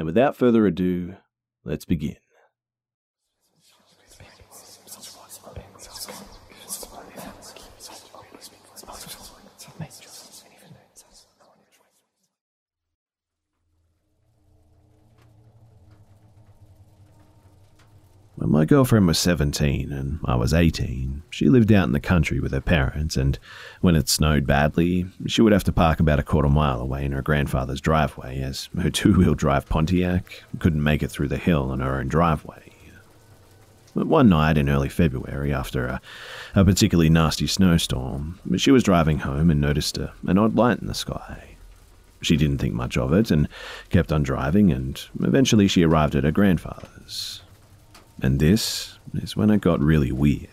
And without further ado, let's begin. When my girlfriend was 17 and I was 18, she lived out in the country with her parents, and when it snowed badly, she would have to park about a quarter mile away in her grandfather's driveway as her two wheel drive Pontiac couldn't make it through the hill on her own driveway. But one night in early February, after a, a particularly nasty snowstorm, she was driving home and noticed a, an odd light in the sky. She didn't think much of it and kept on driving, and eventually she arrived at her grandfather's. And this is when it got really weird.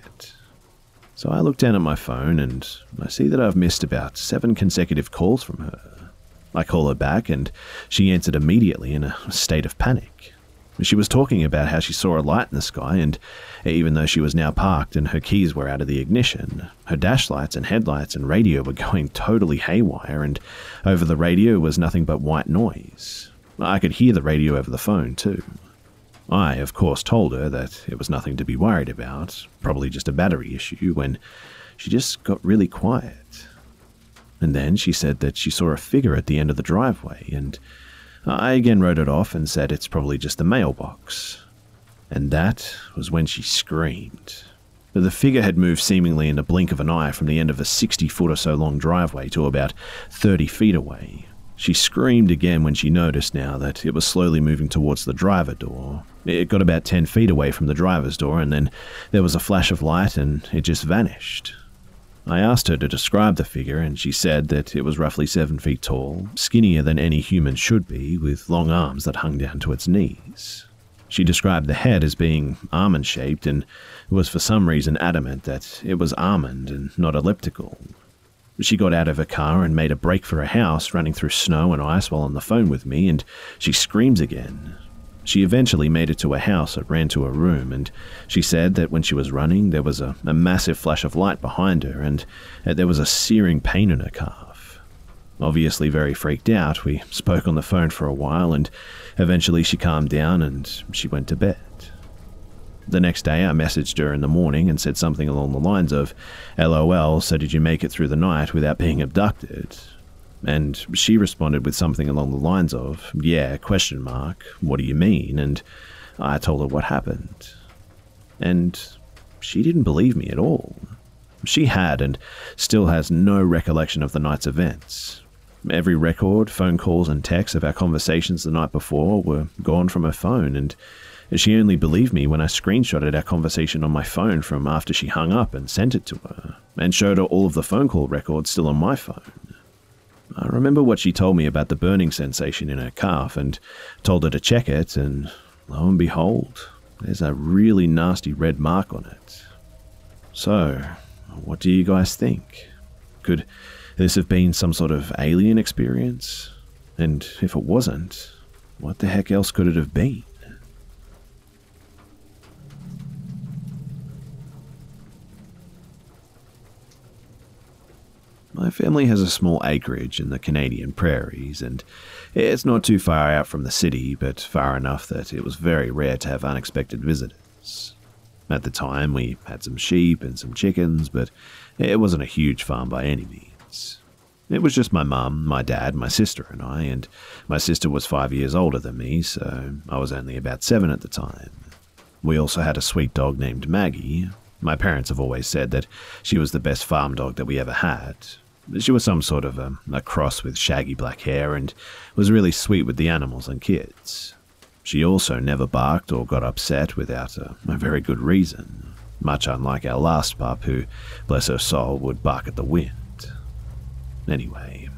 So I look down at my phone and I see that I've missed about seven consecutive calls from her. I call her back and she answered immediately in a state of panic. She was talking about how she saw a light in the sky, and even though she was now parked and her keys were out of the ignition, her dash lights and headlights and radio were going totally haywire, and over the radio was nothing but white noise. I could hear the radio over the phone, too. I, of course, told her that it was nothing to be worried about, probably just a battery issue, when she just got really quiet. And then she said that she saw a figure at the end of the driveway, and I again wrote it off and said it's probably just the mailbox. And that was when she screamed. The figure had moved seemingly in a blink of an eye from the end of a 60 foot or so long driveway to about 30 feet away, she screamed again when she noticed now that it was slowly moving towards the driver door. It got about 10 feet away from the driver's door, and then there was a flash of light and it just vanished. I asked her to describe the figure, and she said that it was roughly 7 feet tall, skinnier than any human should be, with long arms that hung down to its knees. She described the head as being almond shaped and was for some reason adamant that it was almond and not elliptical. She got out of her car and made a break for her house, running through snow and ice while on the phone with me, and she screams again. She eventually made it to her house and ran to her room, and she said that when she was running, there was a, a massive flash of light behind her, and there was a searing pain in her calf. Obviously, very freaked out, we spoke on the phone for a while, and eventually she calmed down and she went to bed. The next day, I messaged her in the morning and said something along the lines of, LOL, so did you make it through the night without being abducted? And she responded with something along the lines of, Yeah, question mark, what do you mean? And I told her what happened. And she didn't believe me at all. She had and still has no recollection of the night's events. Every record, phone calls, and texts of our conversations the night before were gone from her phone, and she only believed me when I screenshotted our conversation on my phone from after she hung up and sent it to her, and showed her all of the phone call records still on my phone. I remember what she told me about the burning sensation in her calf and told her to check it, and lo and behold, there's a really nasty red mark on it. So, what do you guys think? Could this have been some sort of alien experience? And if it wasn't, what the heck else could it have been? My family has a small acreage in the Canadian prairies, and it's not too far out from the city, but far enough that it was very rare to have unexpected visitors. At the time, we had some sheep and some chickens, but it wasn't a huge farm by any means. It was just my mum, my dad, my sister, and I, and my sister was five years older than me, so I was only about seven at the time. We also had a sweet dog named Maggie. My parents have always said that she was the best farm dog that we ever had. She was some sort of a, a cross with shaggy black hair and was really sweet with the animals and kids. She also never barked or got upset without a, a very good reason, much unlike our last pup, who, bless her soul, would bark at the wind. Anyway,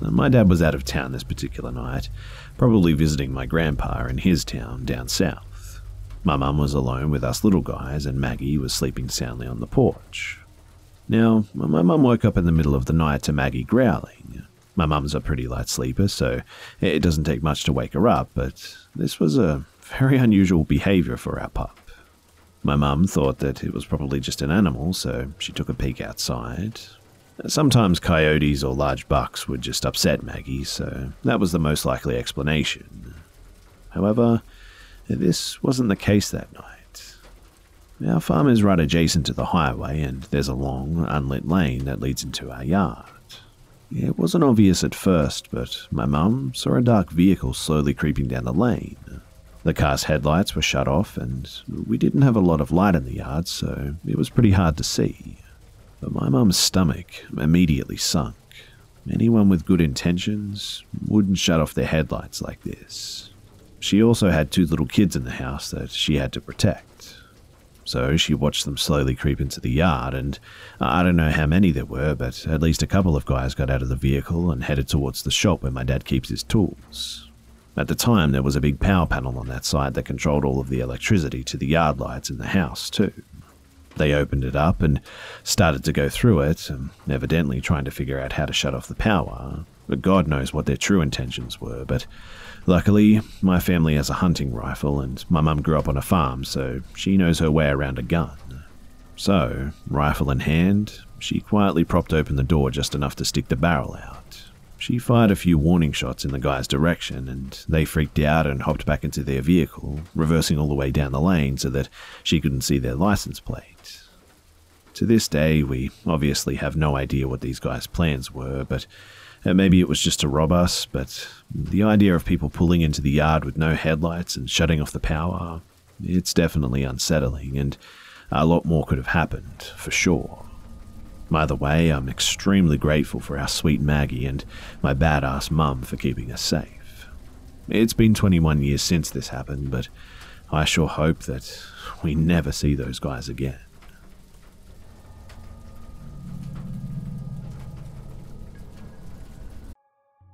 my dad was out of town this particular night, probably visiting my grandpa in his town down south. My mum was alone with us little guys, and Maggie was sleeping soundly on the porch. Now, my mum woke up in the middle of the night to Maggie growling. My mum's a pretty light sleeper, so it doesn't take much to wake her up, but this was a very unusual behavior for our pup. My mum thought that it was probably just an animal, so she took a peek outside. Sometimes coyotes or large bucks would just upset Maggie, so that was the most likely explanation. However, this wasn't the case that night. Our farm is right adjacent to the highway, and there's a long, unlit lane that leads into our yard. It wasn't obvious at first, but my mum saw a dark vehicle slowly creeping down the lane. The car's headlights were shut off, and we didn't have a lot of light in the yard, so it was pretty hard to see. But my mum's stomach immediately sunk. Anyone with good intentions wouldn't shut off their headlights like this. She also had two little kids in the house that she had to protect. So she watched them slowly creep into the yard, and I don't know how many there were, but at least a couple of guys got out of the vehicle and headed towards the shop where my dad keeps his tools. At the time, there was a big power panel on that side that controlled all of the electricity to the yard lights in the house, too. They opened it up and started to go through it, um, evidently trying to figure out how to shut off the power. But God knows what their true intentions were, but Luckily, my family has a hunting rifle, and my mum grew up on a farm, so she knows her way around a gun. So, rifle in hand, she quietly propped open the door just enough to stick the barrel out. She fired a few warning shots in the guy's direction, and they freaked out and hopped back into their vehicle, reversing all the way down the lane so that she couldn't see their license plate. To this day, we obviously have no idea what these guys' plans were, but uh, maybe it was just to rob us, but the idea of people pulling into the yard with no headlights and shutting off the power, it's definitely unsettling, and a lot more could have happened, for sure. Either way, I'm extremely grateful for our sweet Maggie and my badass mum for keeping us safe. It's been 21 years since this happened, but I sure hope that we never see those guys again.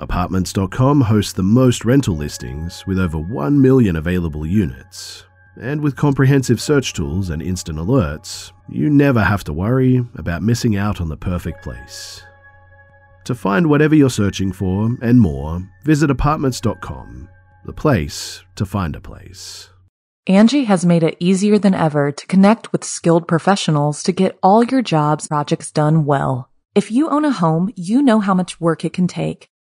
Apartments.com hosts the most rental listings with over 1 million available units. And with comprehensive search tools and instant alerts, you never have to worry about missing out on the perfect place. To find whatever you're searching for and more, visit apartments.com, the place to find a place. Angi has made it easier than ever to connect with skilled professionals to get all your jobs projects done well. If you own a home, you know how much work it can take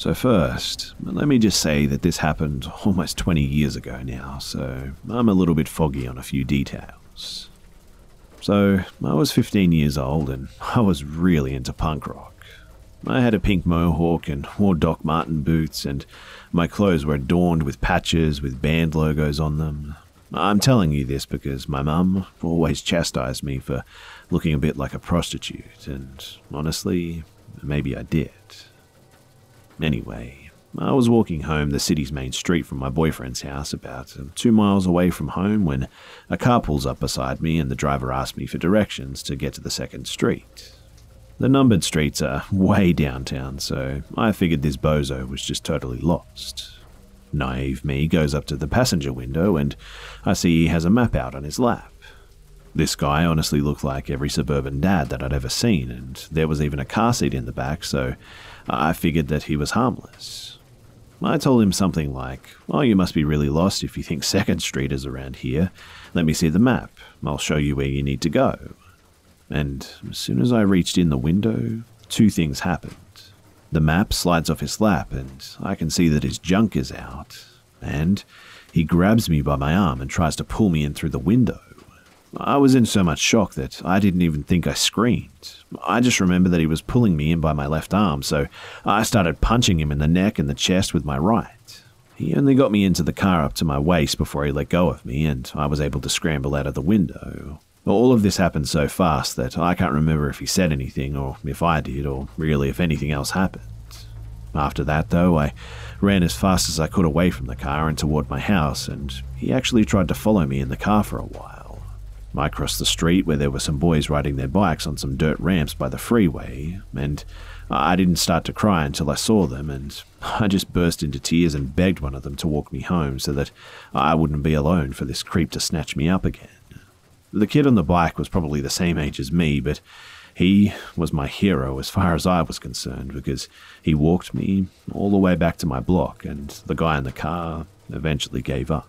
So, first, let me just say that this happened almost 20 years ago now, so I'm a little bit foggy on a few details. So, I was 15 years old and I was really into punk rock. I had a pink mohawk and wore Doc Marten boots, and my clothes were adorned with patches with band logos on them. I'm telling you this because my mum always chastised me for looking a bit like a prostitute, and honestly, maybe I did. Anyway, I was walking home the city's main street from my boyfriend's house, about uh, two miles away from home, when a car pulls up beside me and the driver asks me for directions to get to the second street. The numbered streets are way downtown, so I figured this bozo was just totally lost. Naive me goes up to the passenger window and I see he has a map out on his lap. This guy honestly looked like every suburban dad that I'd ever seen, and there was even a car seat in the back, so I figured that he was harmless. I told him something like, Oh, you must be really lost if you think 2nd Street is around here. Let me see the map. I'll show you where you need to go. And as soon as I reached in the window, two things happened. The map slides off his lap, and I can see that his junk is out. And he grabs me by my arm and tries to pull me in through the window. I was in so much shock that I didn't even think I screamed. I just remember that he was pulling me in by my left arm, so I started punching him in the neck and the chest with my right. He only got me into the car up to my waist before he let go of me, and I was able to scramble out of the window. All of this happened so fast that I can't remember if he said anything, or if I did, or really if anything else happened. After that, though, I ran as fast as I could away from the car and toward my house, and he actually tried to follow me in the car for a while. I crossed the street where there were some boys riding their bikes on some dirt ramps by the freeway, and I didn't start to cry until I saw them, and I just burst into tears and begged one of them to walk me home so that I wouldn't be alone for this creep to snatch me up again. The kid on the bike was probably the same age as me, but he was my hero as far as I was concerned because he walked me all the way back to my block, and the guy in the car eventually gave up.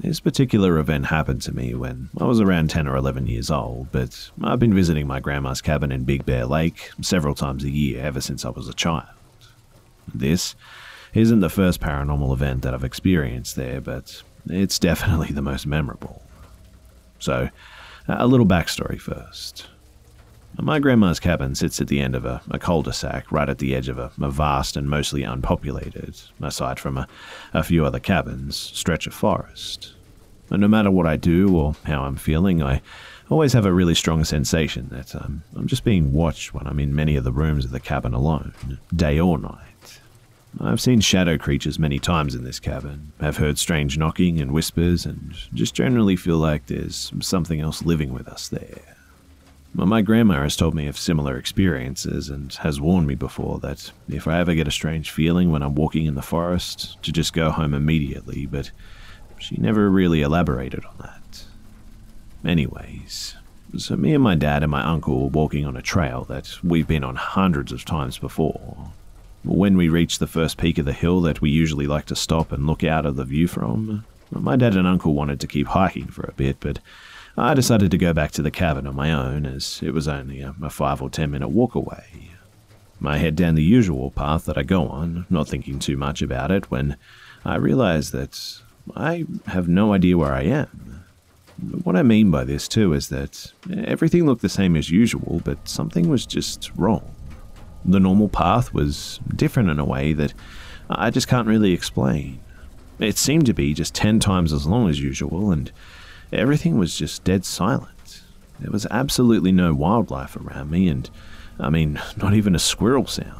This particular event happened to me when I was around 10 or 11 years old, but I've been visiting my grandma's cabin in Big Bear Lake several times a year ever since I was a child. This isn't the first paranormal event that I've experienced there, but it's definitely the most memorable. So, a little backstory first. My grandma's cabin sits at the end of a, a cul-de-sac right at the edge of a, a vast and mostly unpopulated, aside from a, a few other cabins, stretch of forest. And no matter what I do or how I'm feeling, I always have a really strong sensation that I'm just being watched when I'm in many of the rooms of the cabin alone, day or night. I've seen shadow creatures many times in this cabin, have heard strange knocking and whispers, and just generally feel like there's something else living with us there. My grandma has told me of similar experiences and has warned me before that if I ever get a strange feeling when I'm walking in the forest, to just go home immediately, but she never really elaborated on that. Anyways, so me and my dad and my uncle were walking on a trail that we've been on hundreds of times before. When we reached the first peak of the hill that we usually like to stop and look out of the view from, my dad and uncle wanted to keep hiking for a bit, but I decided to go back to the cabin on my own, as it was only a, a five or ten minute walk away. I head down the usual path that I go on, not thinking too much about it, when I realize that I have no idea where I am. What I mean by this, too, is that everything looked the same as usual, but something was just wrong. The normal path was different in a way that I just can't really explain. It seemed to be just ten times as long as usual, and Everything was just dead silent. There was absolutely no wildlife around me, and I mean, not even a squirrel sound.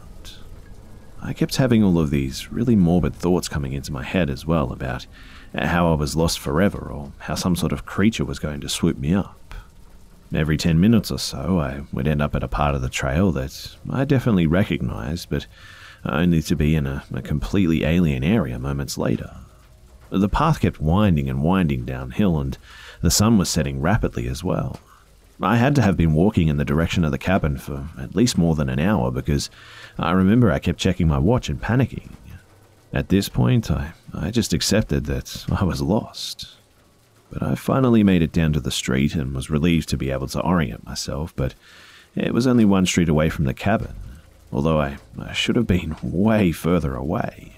I kept having all of these really morbid thoughts coming into my head as well about how I was lost forever or how some sort of creature was going to swoop me up. Every 10 minutes or so, I would end up at a part of the trail that I definitely recognized, but only to be in a, a completely alien area moments later. The path kept winding and winding downhill, and the sun was setting rapidly as well. I had to have been walking in the direction of the cabin for at least more than an hour because I remember I kept checking my watch and panicking. At this point, I, I just accepted that I was lost. But I finally made it down to the street and was relieved to be able to orient myself, but it was only one street away from the cabin, although I, I should have been way further away.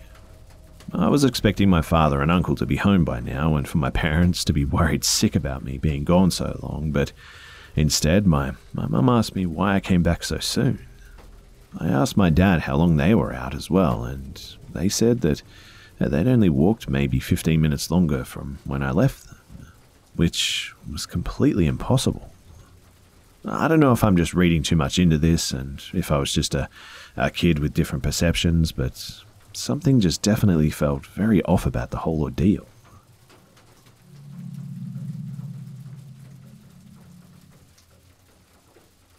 I was expecting my father and uncle to be home by now and for my parents to be worried sick about me being gone so long, but instead, my, my mum asked me why I came back so soon. I asked my dad how long they were out as well, and they said that they'd only walked maybe 15 minutes longer from when I left them, which was completely impossible. I don't know if I'm just reading too much into this and if I was just a, a kid with different perceptions, but something just definitely felt very off about the whole ordeal.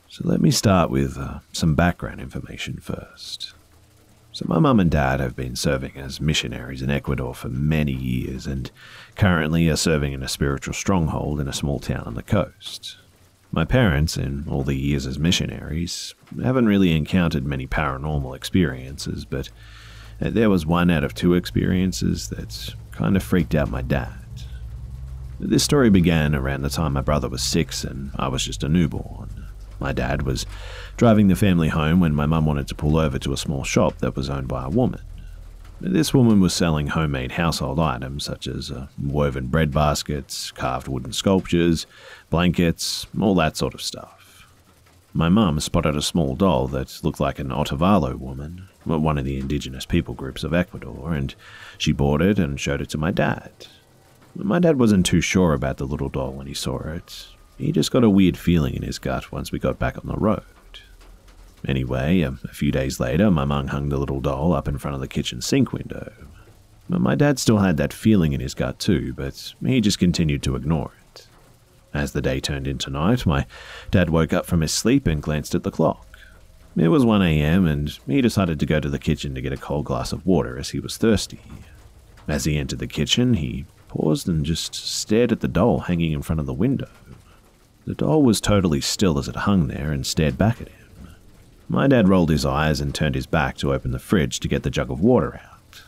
So let me start with uh, some background information first. So, my mum and dad have been serving as missionaries in Ecuador for many years and currently are serving in a spiritual stronghold in a small town on the coast. My parents, in all the years as missionaries, haven't really encountered many paranormal experiences, but there was one out of two experiences that kind of freaked out my dad. This story began around the time my brother was six and I was just a newborn. My dad was driving the family home when my mum wanted to pull over to a small shop that was owned by a woman. This woman was selling homemade household items such as uh, woven bread baskets, carved wooden sculptures, blankets, all that sort of stuff. My mum spotted a small doll that looked like an Otavalo woman, one of the indigenous people groups of Ecuador, and she bought it and showed it to my dad. My dad wasn't too sure about the little doll when he saw it, he just got a weird feeling in his gut once we got back on the road. Anyway, um, a, few days later, my mum hung the little doll up in front of the kitchen sink window. My dad still had that feeling in his gut too, but he just continued to ignore it. As the day turned into night, my dad woke up from his sleep and glanced at the clock. It was 1 a.m., and he decided to go to the kitchen to get a cold glass of water as he was thirsty. As he entered the kitchen, he paused and just stared at the doll hanging in front of the window. The doll was totally still as it hung there and stared back at him. My dad rolled his eyes and turned his back to open the fridge to get the jug of water out.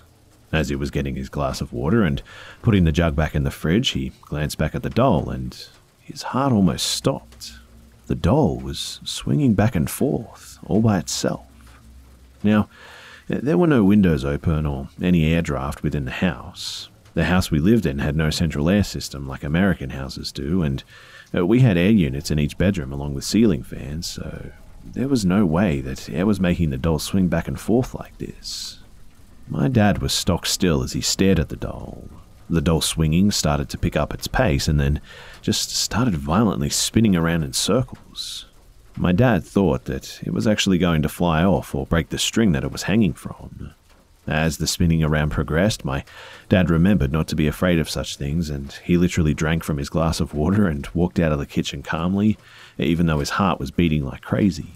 As he was getting his glass of water and putting the jug back in the fridge, he glanced back at the doll and his heart almost stopped. The doll was swinging back and forth all by itself. Now, there were no windows open or any air draft within the house. The house we lived in had no central air system like American houses do, and uh, we had air units in each bedroom along with ceiling fans, so there was no way that air was making the doll swing back and forth like this. My dad was stock still as he stared at the doll. The doll swinging started to pick up its pace and then just started violently spinning around in circles. My dad thought that it was actually going to fly off or break the string that it was hanging from. As the spinning around progressed, my dad remembered not to be afraid of such things, and he literally drank from his glass of water and walked out of the kitchen calmly, even though his heart was beating like crazy.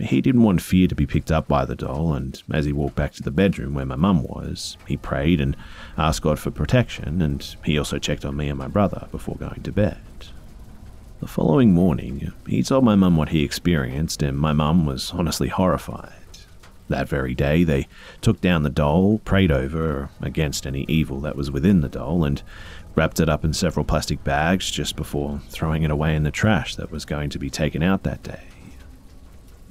He didn't want fear to be picked up by the doll, and as he walked back to the bedroom where my mum was, he prayed and asked God for protection, and he also checked on me and my brother before going to bed. The following morning, he told my mum what he experienced, and my mum was honestly horrified. That very day, they took down the doll, prayed over against any evil that was within the doll, and wrapped it up in several plastic bags just before throwing it away in the trash that was going to be taken out that day.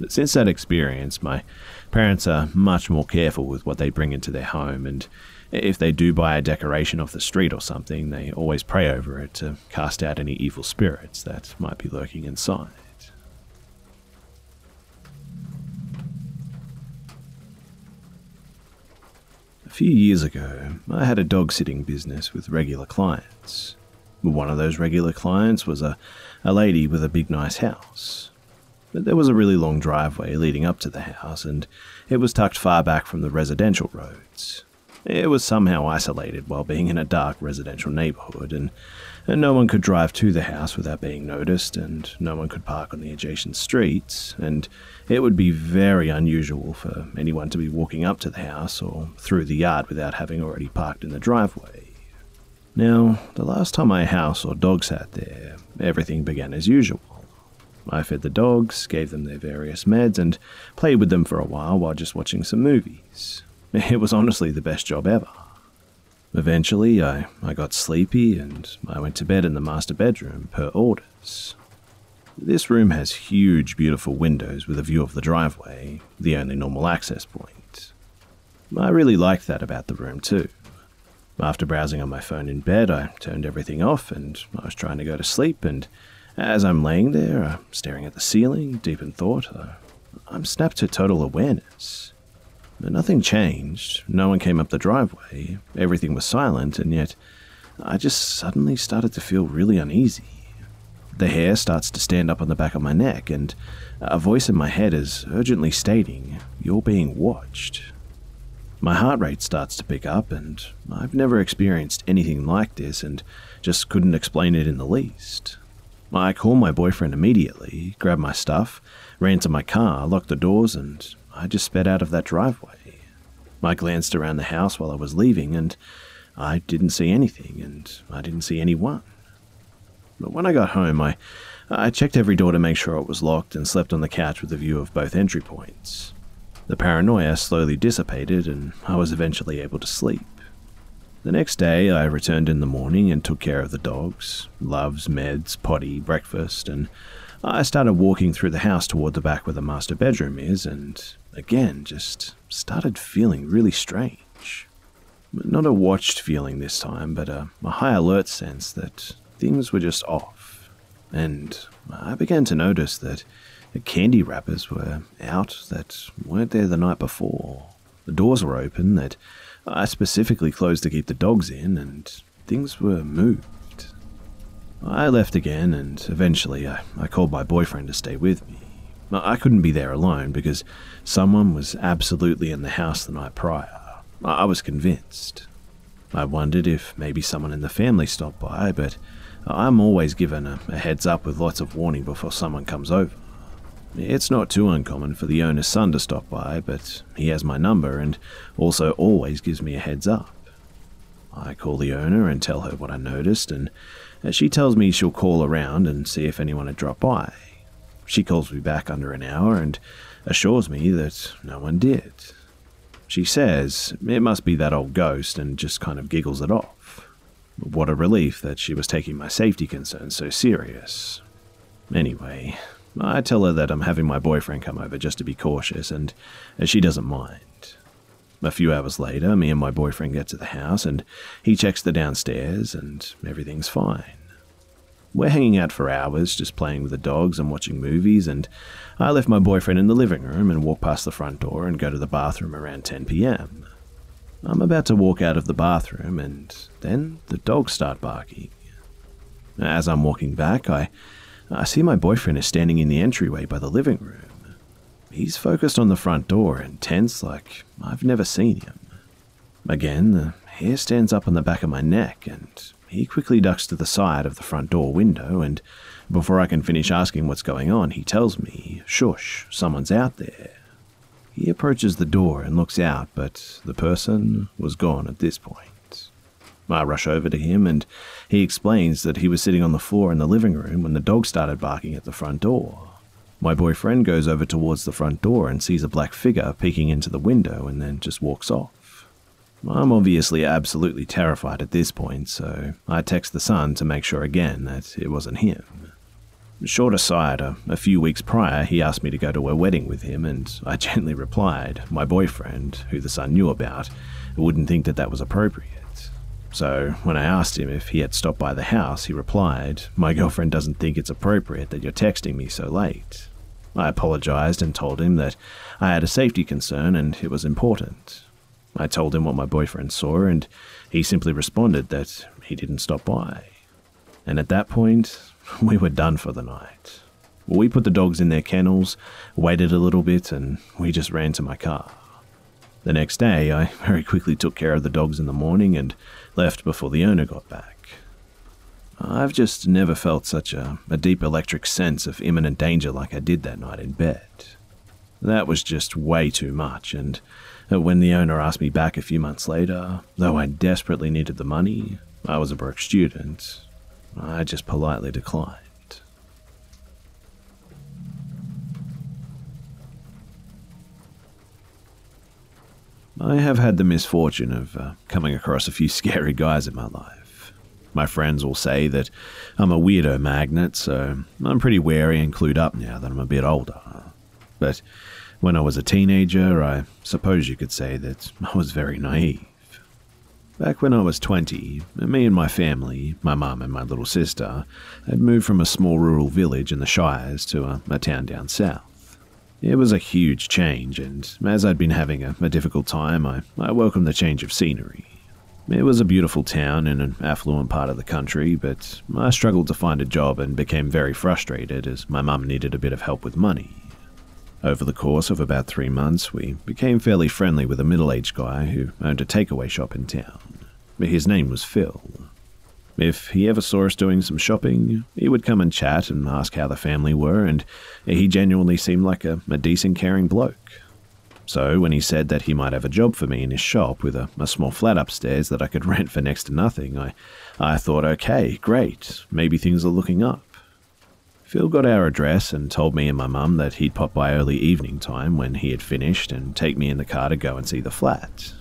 But since that experience, my parents are much more careful with what they bring into their home, and if they do buy a decoration off the street or something, they always pray over it to cast out any evil spirits that might be lurking inside. A few years ago, I had a dog sitting business with regular clients. One of those regular clients was a, a lady with a big nice house. But there was a really long driveway leading up to the house, and it was tucked far back from the residential roads. It was somehow isolated while being in a dark residential neighborhood, and, and no one could drive to the house without being noticed, and no one could park on the adjacent streets, and it would be very unusual for anyone to be walking up to the house or through the yard without having already parked in the driveway. Now, the last time my house or dog sat there, everything began as usual. I fed the dogs, gave them their various meds, and played with them for a while while just watching some movies. It was honestly the best job ever. Eventually, I, I got sleepy and I went to bed in the master bedroom per orders. This room has huge, beautiful windows with a view of the driveway, the only normal access point. I really liked that about the room, too. After browsing on my phone in bed, I turned everything off and I was trying to go to sleep. And as I'm laying there, staring at the ceiling, deep in thought, uh, I'm snapped to total awareness. But nothing changed. No one came up the driveway. Everything was silent, and yet I just suddenly started to feel really uneasy. The hair starts to stand up on the back of my neck, and a voice in my head is urgently stating, You're being watched. My heart rate starts to pick up, and I've never experienced anything like this and just couldn't explain it in the least. I called my boyfriend immediately, grabbed my stuff, ran to my car, locked the doors, and I just sped out of that driveway. I glanced around the house while I was leaving, and I didn't see anything, and I didn't see anyone. But when I got home, I, I checked every door to make sure it was locked and slept on the couch with a view of both entry points. The paranoia slowly dissipated, and I was eventually able to sleep. The next day, I returned in the morning and took care of the dogs loves, meds, potty, breakfast, and I started walking through the house toward the back where the master bedroom is, and again, just started feeling really strange. Not a watched feeling this time, but a, a high alert sense that things were just off. And I began to notice that candy wrappers were out that weren't there the night before. The doors were open that I specifically closed to keep the dogs in, and things were moved. I left again, and eventually I, I called my boyfriend to stay with me. I couldn't be there alone because someone was absolutely in the house the night prior. I was convinced. I wondered if maybe someone in the family stopped by, but I'm always given a, a, heads up with lots of warning before someone comes over. It's not too uncommon for the owner's son to stop by, but he has my number and also always gives me a heads up. I call the owner and tell her what I noticed, and she tells me she'll call around and see if anyone had dropped by. She calls me back under an hour and assures me that no one did. She says it must be that old ghost and just kind of giggles it off. What a relief that she was taking my safety concerns so serious. Anyway, I tell her that I'm having my boyfriend come over just to be cautious, and uh, she doesn't mind. A few hours later, me and my boyfriend get to the house and he checks the downstairs and everything's fine. We're hanging out for hours, just playing with the dogs and watching movies, and I left my boyfriend in the living room and walk past the front door and go to the bathroom around 10 pm. I'm about to walk out of the bathroom, and then the dogs start barking. As I'm walking back, I, I see my boyfriend is standing in the entryway by the living room. He's focused on the front door and tense like I've never seen him. Again, the hair stands up on the back of my neck, and he quickly ducks to the side of the front door window, and before I can finish asking what's going on, he tells me, Shush, someone's out there. He approaches the door and looks out, but the person was gone at this point. I rush over to him, and he explains that he was sitting on the floor in the living room when the dog started barking at the front door. My boyfriend goes over towards the front door and sees a black figure peeking into the window and then just walks off. I'm obviously absolutely terrified at this point, so I text the son to make sure again that it wasn't him. Short aside, a, a few weeks prior, he asked me to go to a wedding with him, and I gently replied, my boyfriend, who the son knew about, wouldn't think that that was appropriate. So, when I asked him if he had stopped by the house, he replied, My girlfriend doesn't think it's appropriate that you're texting me so late. I apologized and told him that I had a safety concern and it was important. I told him what my boyfriend saw, and he simply responded that he didn't stop by. And at that point, we were done for the night. We put the dogs in their kennels, waited a little bit, and we just ran to my car. The next day, I very quickly took care of the dogs in the morning and left before the owner got back. I've just never felt such a, a deep electric sense of imminent danger like I did that night in bed. That was just way too much, and uh, when the owner asked me back a few months later, though I desperately needed the money, I was a broke student, I just politely declined. I have had the misfortune of uh, coming across a few scary guys in my life. My friends will say that I'm a weirdo magnet, so I'm pretty wary and clued up now that I'm a bit older. But when I was a teenager, I suppose you could say that I was very naive. Back when I was 20, me and my family, my mum and my little sister, had moved from a small rural village in the Shires to a, a town down south. It was a huge change, and as I'd been having a, a difficult time, I, I welcomed the change of scenery. It was a beautiful town in an affluent part of the country, but I struggled to find a job and became very frustrated as my mum needed a bit of help with money. Over the course of about three months, we became fairly friendly with a middle aged guy who owned a takeaway shop in town. His name was Phil. If he ever saw us doing some shopping, he would come and chat and ask how the family were, and he genuinely seemed like a, a decent, caring bloke. So, when he said that he might have a job for me in his shop with a, a, small flat upstairs that I could rent for next to nothing, I, I thought, okay, great, maybe things are looking up. Phil got our address and told me and my mum that he'd pop by early evening time when he had finished and take me in the car to go and see the flat.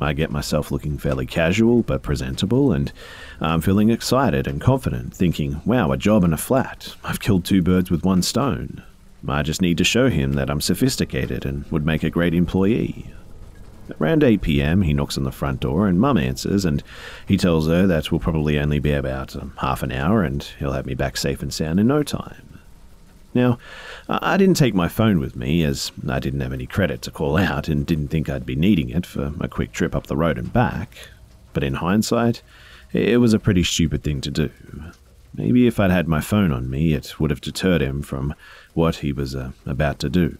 I get myself looking fairly casual but presentable, and I'm feeling excited and confident, thinking, wow, a job and a flat. I've killed two birds with one stone. I just need to show him that I'm sophisticated and would make a great employee. Around 8 pm, he knocks on the front door and Mum answers, and he tells her that will probably only be about um, half an hour and he'll have me back safe and sound in no time. Now, I didn't take my phone with me as I didn't have any credit to call out and didn't think I'd be needing it for a quick trip up the road and back, but in hindsight, it was a pretty stupid thing to do. Maybe if I'd had my phone on me, it would have deterred him from what he was uh, about to do.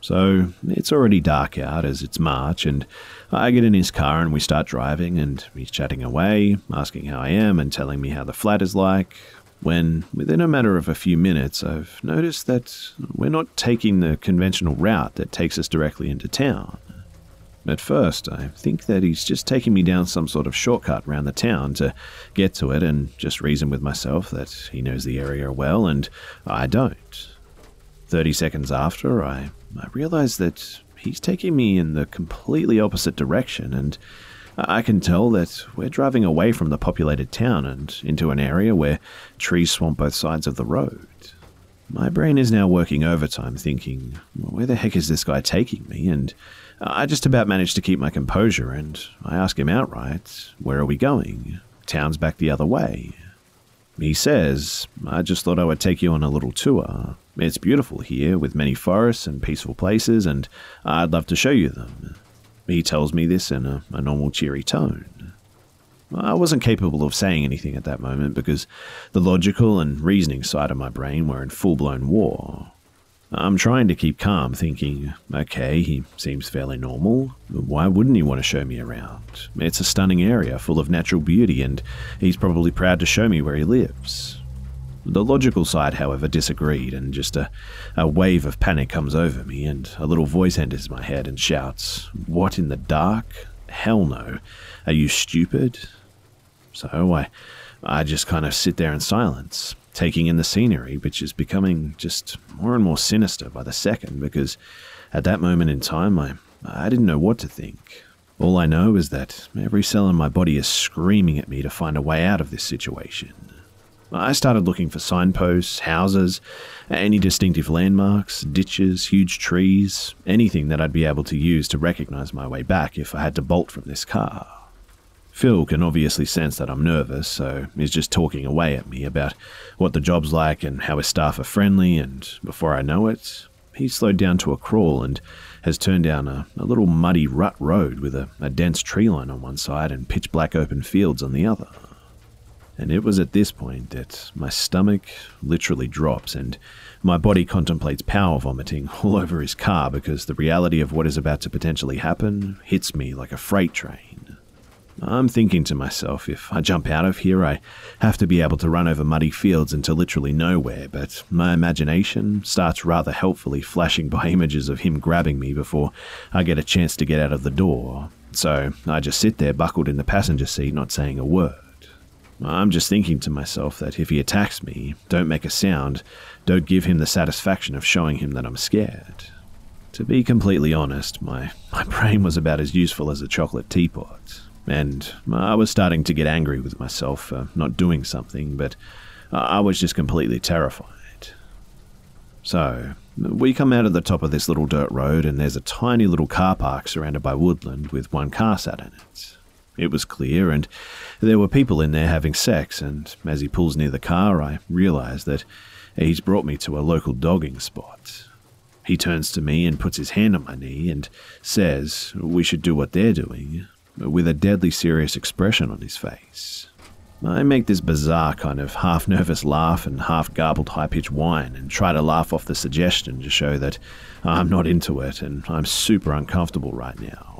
So it's already dark out as it's March, and I get in his car and we start driving, and he's chatting away, asking how I am and telling me how the flat is like. When, within a matter of a few minutes, I've noticed that we're not taking the conventional route that takes us directly into town. At first, I think that he's just taking me down some sort of shortcut round the town to get to it and just reason with myself that he knows the area well and I don't. 30 seconds after, I, I realize that he's taking me in the completely opposite direction and I can tell that we're driving away from the populated town and into an area where trees swamp both sides of the road. My brain is now working overtime, thinking, where the heck is this guy taking me? And I just about manage to keep my composure, and I ask him outright, Where are we going? Town's back the other way. He says, I just thought I would take you on a little tour. It's beautiful here, with many forests and peaceful places, and I'd love to show you them. He tells me this in a, a normal, cheery tone. I wasn't capable of saying anything at that moment because the logical and reasoning side of my brain were in full blown war. I'm trying to keep calm, thinking, okay, he seems fairly normal. Why wouldn't he want to show me around? It's a stunning area full of natural beauty, and he's probably proud to show me where he lives. The logical side, however, disagreed, and just a, a wave of panic comes over me, and a little voice enters my head and shouts, What in the dark? Hell no. Are you stupid? So I, I just kind of sit there in silence, taking in the scenery, which is becoming just more and more sinister by the second because at that moment in time, I, I didn't know what to think. All I know is that every cell in my body is screaming at me to find a way out of this situation. I started looking for signposts, houses, any distinctive landmarks, ditches, huge trees, anything that I'd be able to use to recognize my way back if I had to bolt from this car. Phil can obviously sense that I'm nervous, so he's just talking away at me about what the job's like and how his staff are friendly, and before I know it, he's slowed down to a crawl and has turned down a, a little muddy rut road with a, a dense tree line on one side and pitch black open fields on the other. And it was at this point that my stomach literally drops and my body contemplates power vomiting all over his car because the reality of what is about to potentially happen hits me like a freight train. I'm thinking to myself, if I jump out of here, I have to be able to run over muddy fields into literally nowhere, but my imagination starts rather helpfully flashing by images of him grabbing me before I get a chance to get out of the door. So I just sit there buckled in the passenger seat, not saying a word. I'm just thinking to myself that if he attacks me, don't make a sound, don't give him the satisfaction of showing him that I'm scared. To be completely honest, my, my brain was about as useful as a chocolate teapot, and I was starting to get angry with myself for not doing something, but I was just completely terrified. So, we come out at the top of this little dirt road, and there's a tiny little car park surrounded by woodland with one car sat in it. It was clear, and there were people in there having sex, and as he pulls near the car, I realize that he's brought me to a local dogging spot. He turns to me and puts his hand on my knee and says we should do what they're doing, with a deadly serious expression on his face. I make this bizarre kind of half nervous laugh and half garbled high pitched whine and try to laugh off the suggestion to show that I'm not into it and I'm super uncomfortable right now.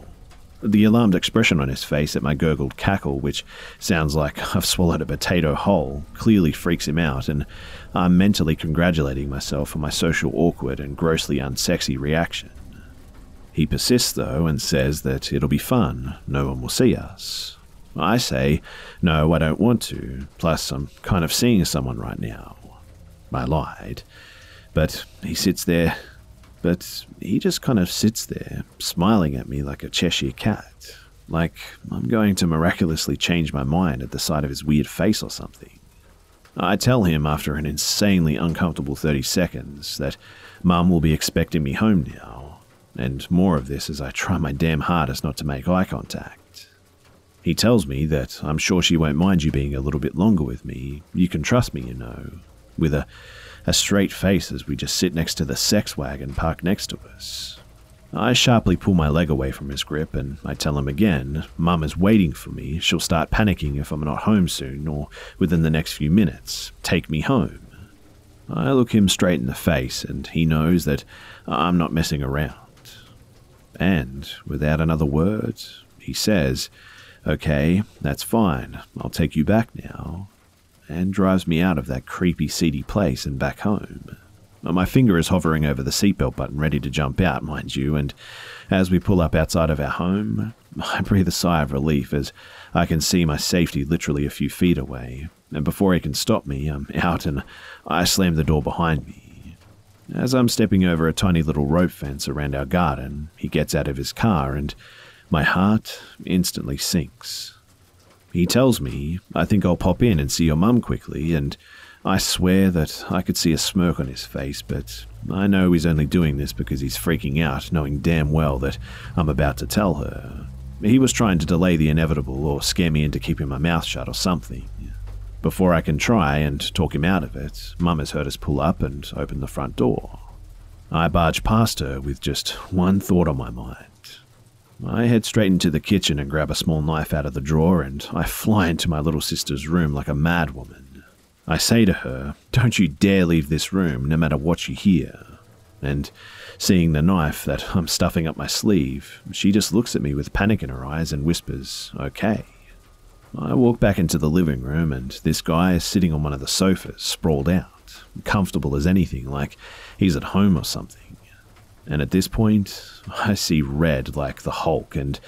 The alarmed expression on his face at my gurgled cackle, which sounds like I've swallowed a potato whole, clearly freaks him out, and I'm mentally congratulating myself for my social awkward and grossly unsexy reaction. He persists, though, and says that it'll be fun, no one will see us. I say, no, I don't want to, plus I'm kind of seeing someone right now. I lied. But he sits there but he just kind of sits there, smiling at me like a Cheshire cat, like I'm going to miraculously change my mind at the sight of his weird face or something. I tell him after an insanely uncomfortable 30 seconds that Mum will be expecting me home now, and more of this as I try my damn hardest not to make eye contact. He tells me that I'm sure she won't mind you being a little bit longer with me. You can trust me, you know, with a a straight face as we just sit next to the sex wagon parked next to us. I sharply pull my leg away from his grip and I tell him again, Mum is waiting for me. She'll start panicking if I'm not home soon or within the next few minutes. Take me home. I look him straight in the face and he knows that I'm not messing around. And without another word, he says, Okay, that's fine. I'll take you back now and drives me out of that creepy, seedy place and back home. My finger is hovering over the seatbelt button, ready to jump out, mind you, and as we pull up outside of our home, I breathe a sigh of relief as I can see my safety literally a few feet away, and before he can stop me, I'm out and I slam the door behind me. As I'm stepping over a tiny little rope fence around our garden, he gets out of his car, and my heart instantly sinks. He tells me, I think I'll pop in and see your mum quickly, and I swear that I could see a smirk on his face, but I know he's only doing this because he's freaking out, knowing damn well that I'm about to tell her. He was trying to delay the inevitable or scare me into keeping my mouth shut or something. Before I can try and talk him out of it, Mum has heard us pull up and open the front door. I barge past her with just one thought on my mind. I head straight into the kitchen and grab a small knife out of the drawer, and I fly into my little sister's room like a madwoman. I say to her, Don't you dare leave this room, no matter what you hear. And seeing the knife that I'm stuffing up my sleeve, she just looks at me with panic in her eyes and whispers, Okay. I walk back into the living room, and this guy is sitting on one of the sofas, sprawled out, comfortable as anything, like he's at home or something. And at this point, I see red like the Hulk, and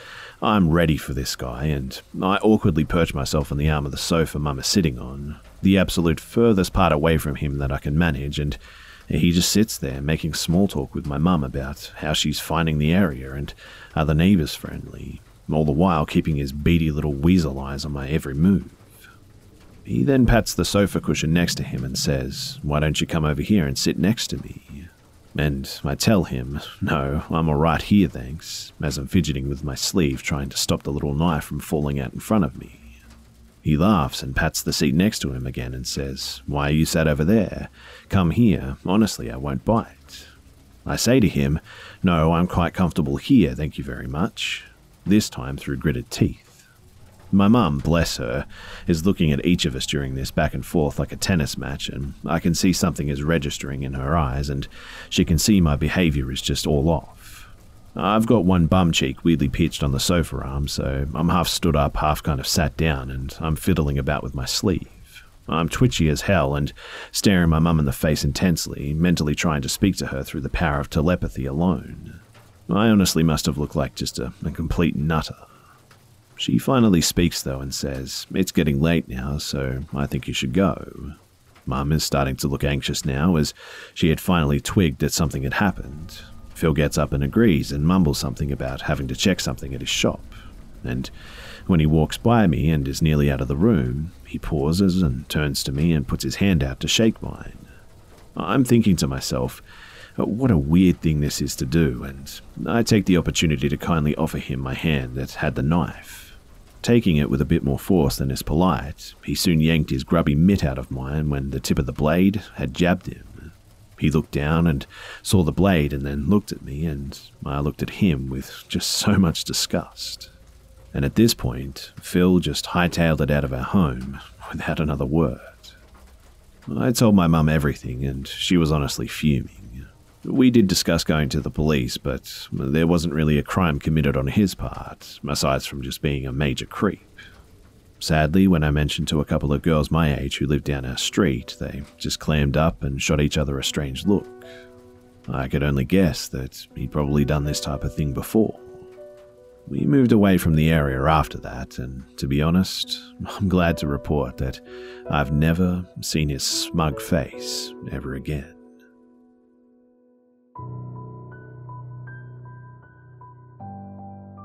I'm ready for this guy, and I awkwardly perch myself on the arm of the sofa Mum is sitting on, the absolute furthest part away from him that I can manage, and he just sits there making small talk with my mum about how she's finding the area and are the neighbours friendly, all the while keeping his beady little weasel eyes on my every move. He then pats the sofa cushion next to him and says, Why don't you come over here and sit next to me? And I tell him, no, I'm alright here, thanks, as I'm fidgeting with my sleeve trying to stop the little knife from falling out in front of me. He laughs and pats the seat next to him again and says, Why are you sat over there? Come here, honestly, I won't bite. I say to him, No, I'm quite comfortable here, thank you very much, this time through gritted teeth. My mum, bless her, is looking at each of us during this back and forth like a tennis match, and I can see something is registering in her eyes, and she can see my behaviour is just all off. I've got one bum cheek weirdly pitched on the sofa arm, so I'm half stood up, half kind of sat down, and I'm fiddling about with my sleeve. I'm twitchy as hell and staring my mum in the face intensely, mentally trying to speak to her through the power of telepathy alone. I honestly must have looked like just a, a complete nutter. She finally speaks, though, and says, It's getting late now, so I think you should go. Mum is starting to look anxious now, as she had finally twigged that something had happened. Phil gets up and agrees and mumbles something about having to check something at his shop. And when he walks by me and is nearly out of the room, he pauses and turns to me and puts his hand out to shake mine. I'm thinking to myself, what a weird thing this is to do, and I take the opportunity to kindly offer him my hand that had the knife. Taking it with a bit more force than is polite, he soon yanked his grubby mitt out of mine when the tip of the blade had jabbed him. He looked down and saw the blade and then looked at me, and I looked at him with just so much disgust. And at this point, Phil just hightailed it out of our home without another word. I told my mum everything, and she was honestly fuming. We did discuss going to the police, but there wasn't really a crime committed on his part, aside from just being a major creep. Sadly, when I mentioned to a couple of girls my age who lived down our street, they just clammed up and shot each other a strange look. I could only guess that he'd probably done this type of thing before. We moved away from the area after that, and to be honest, I'm glad to report that I've never seen his smug face ever again.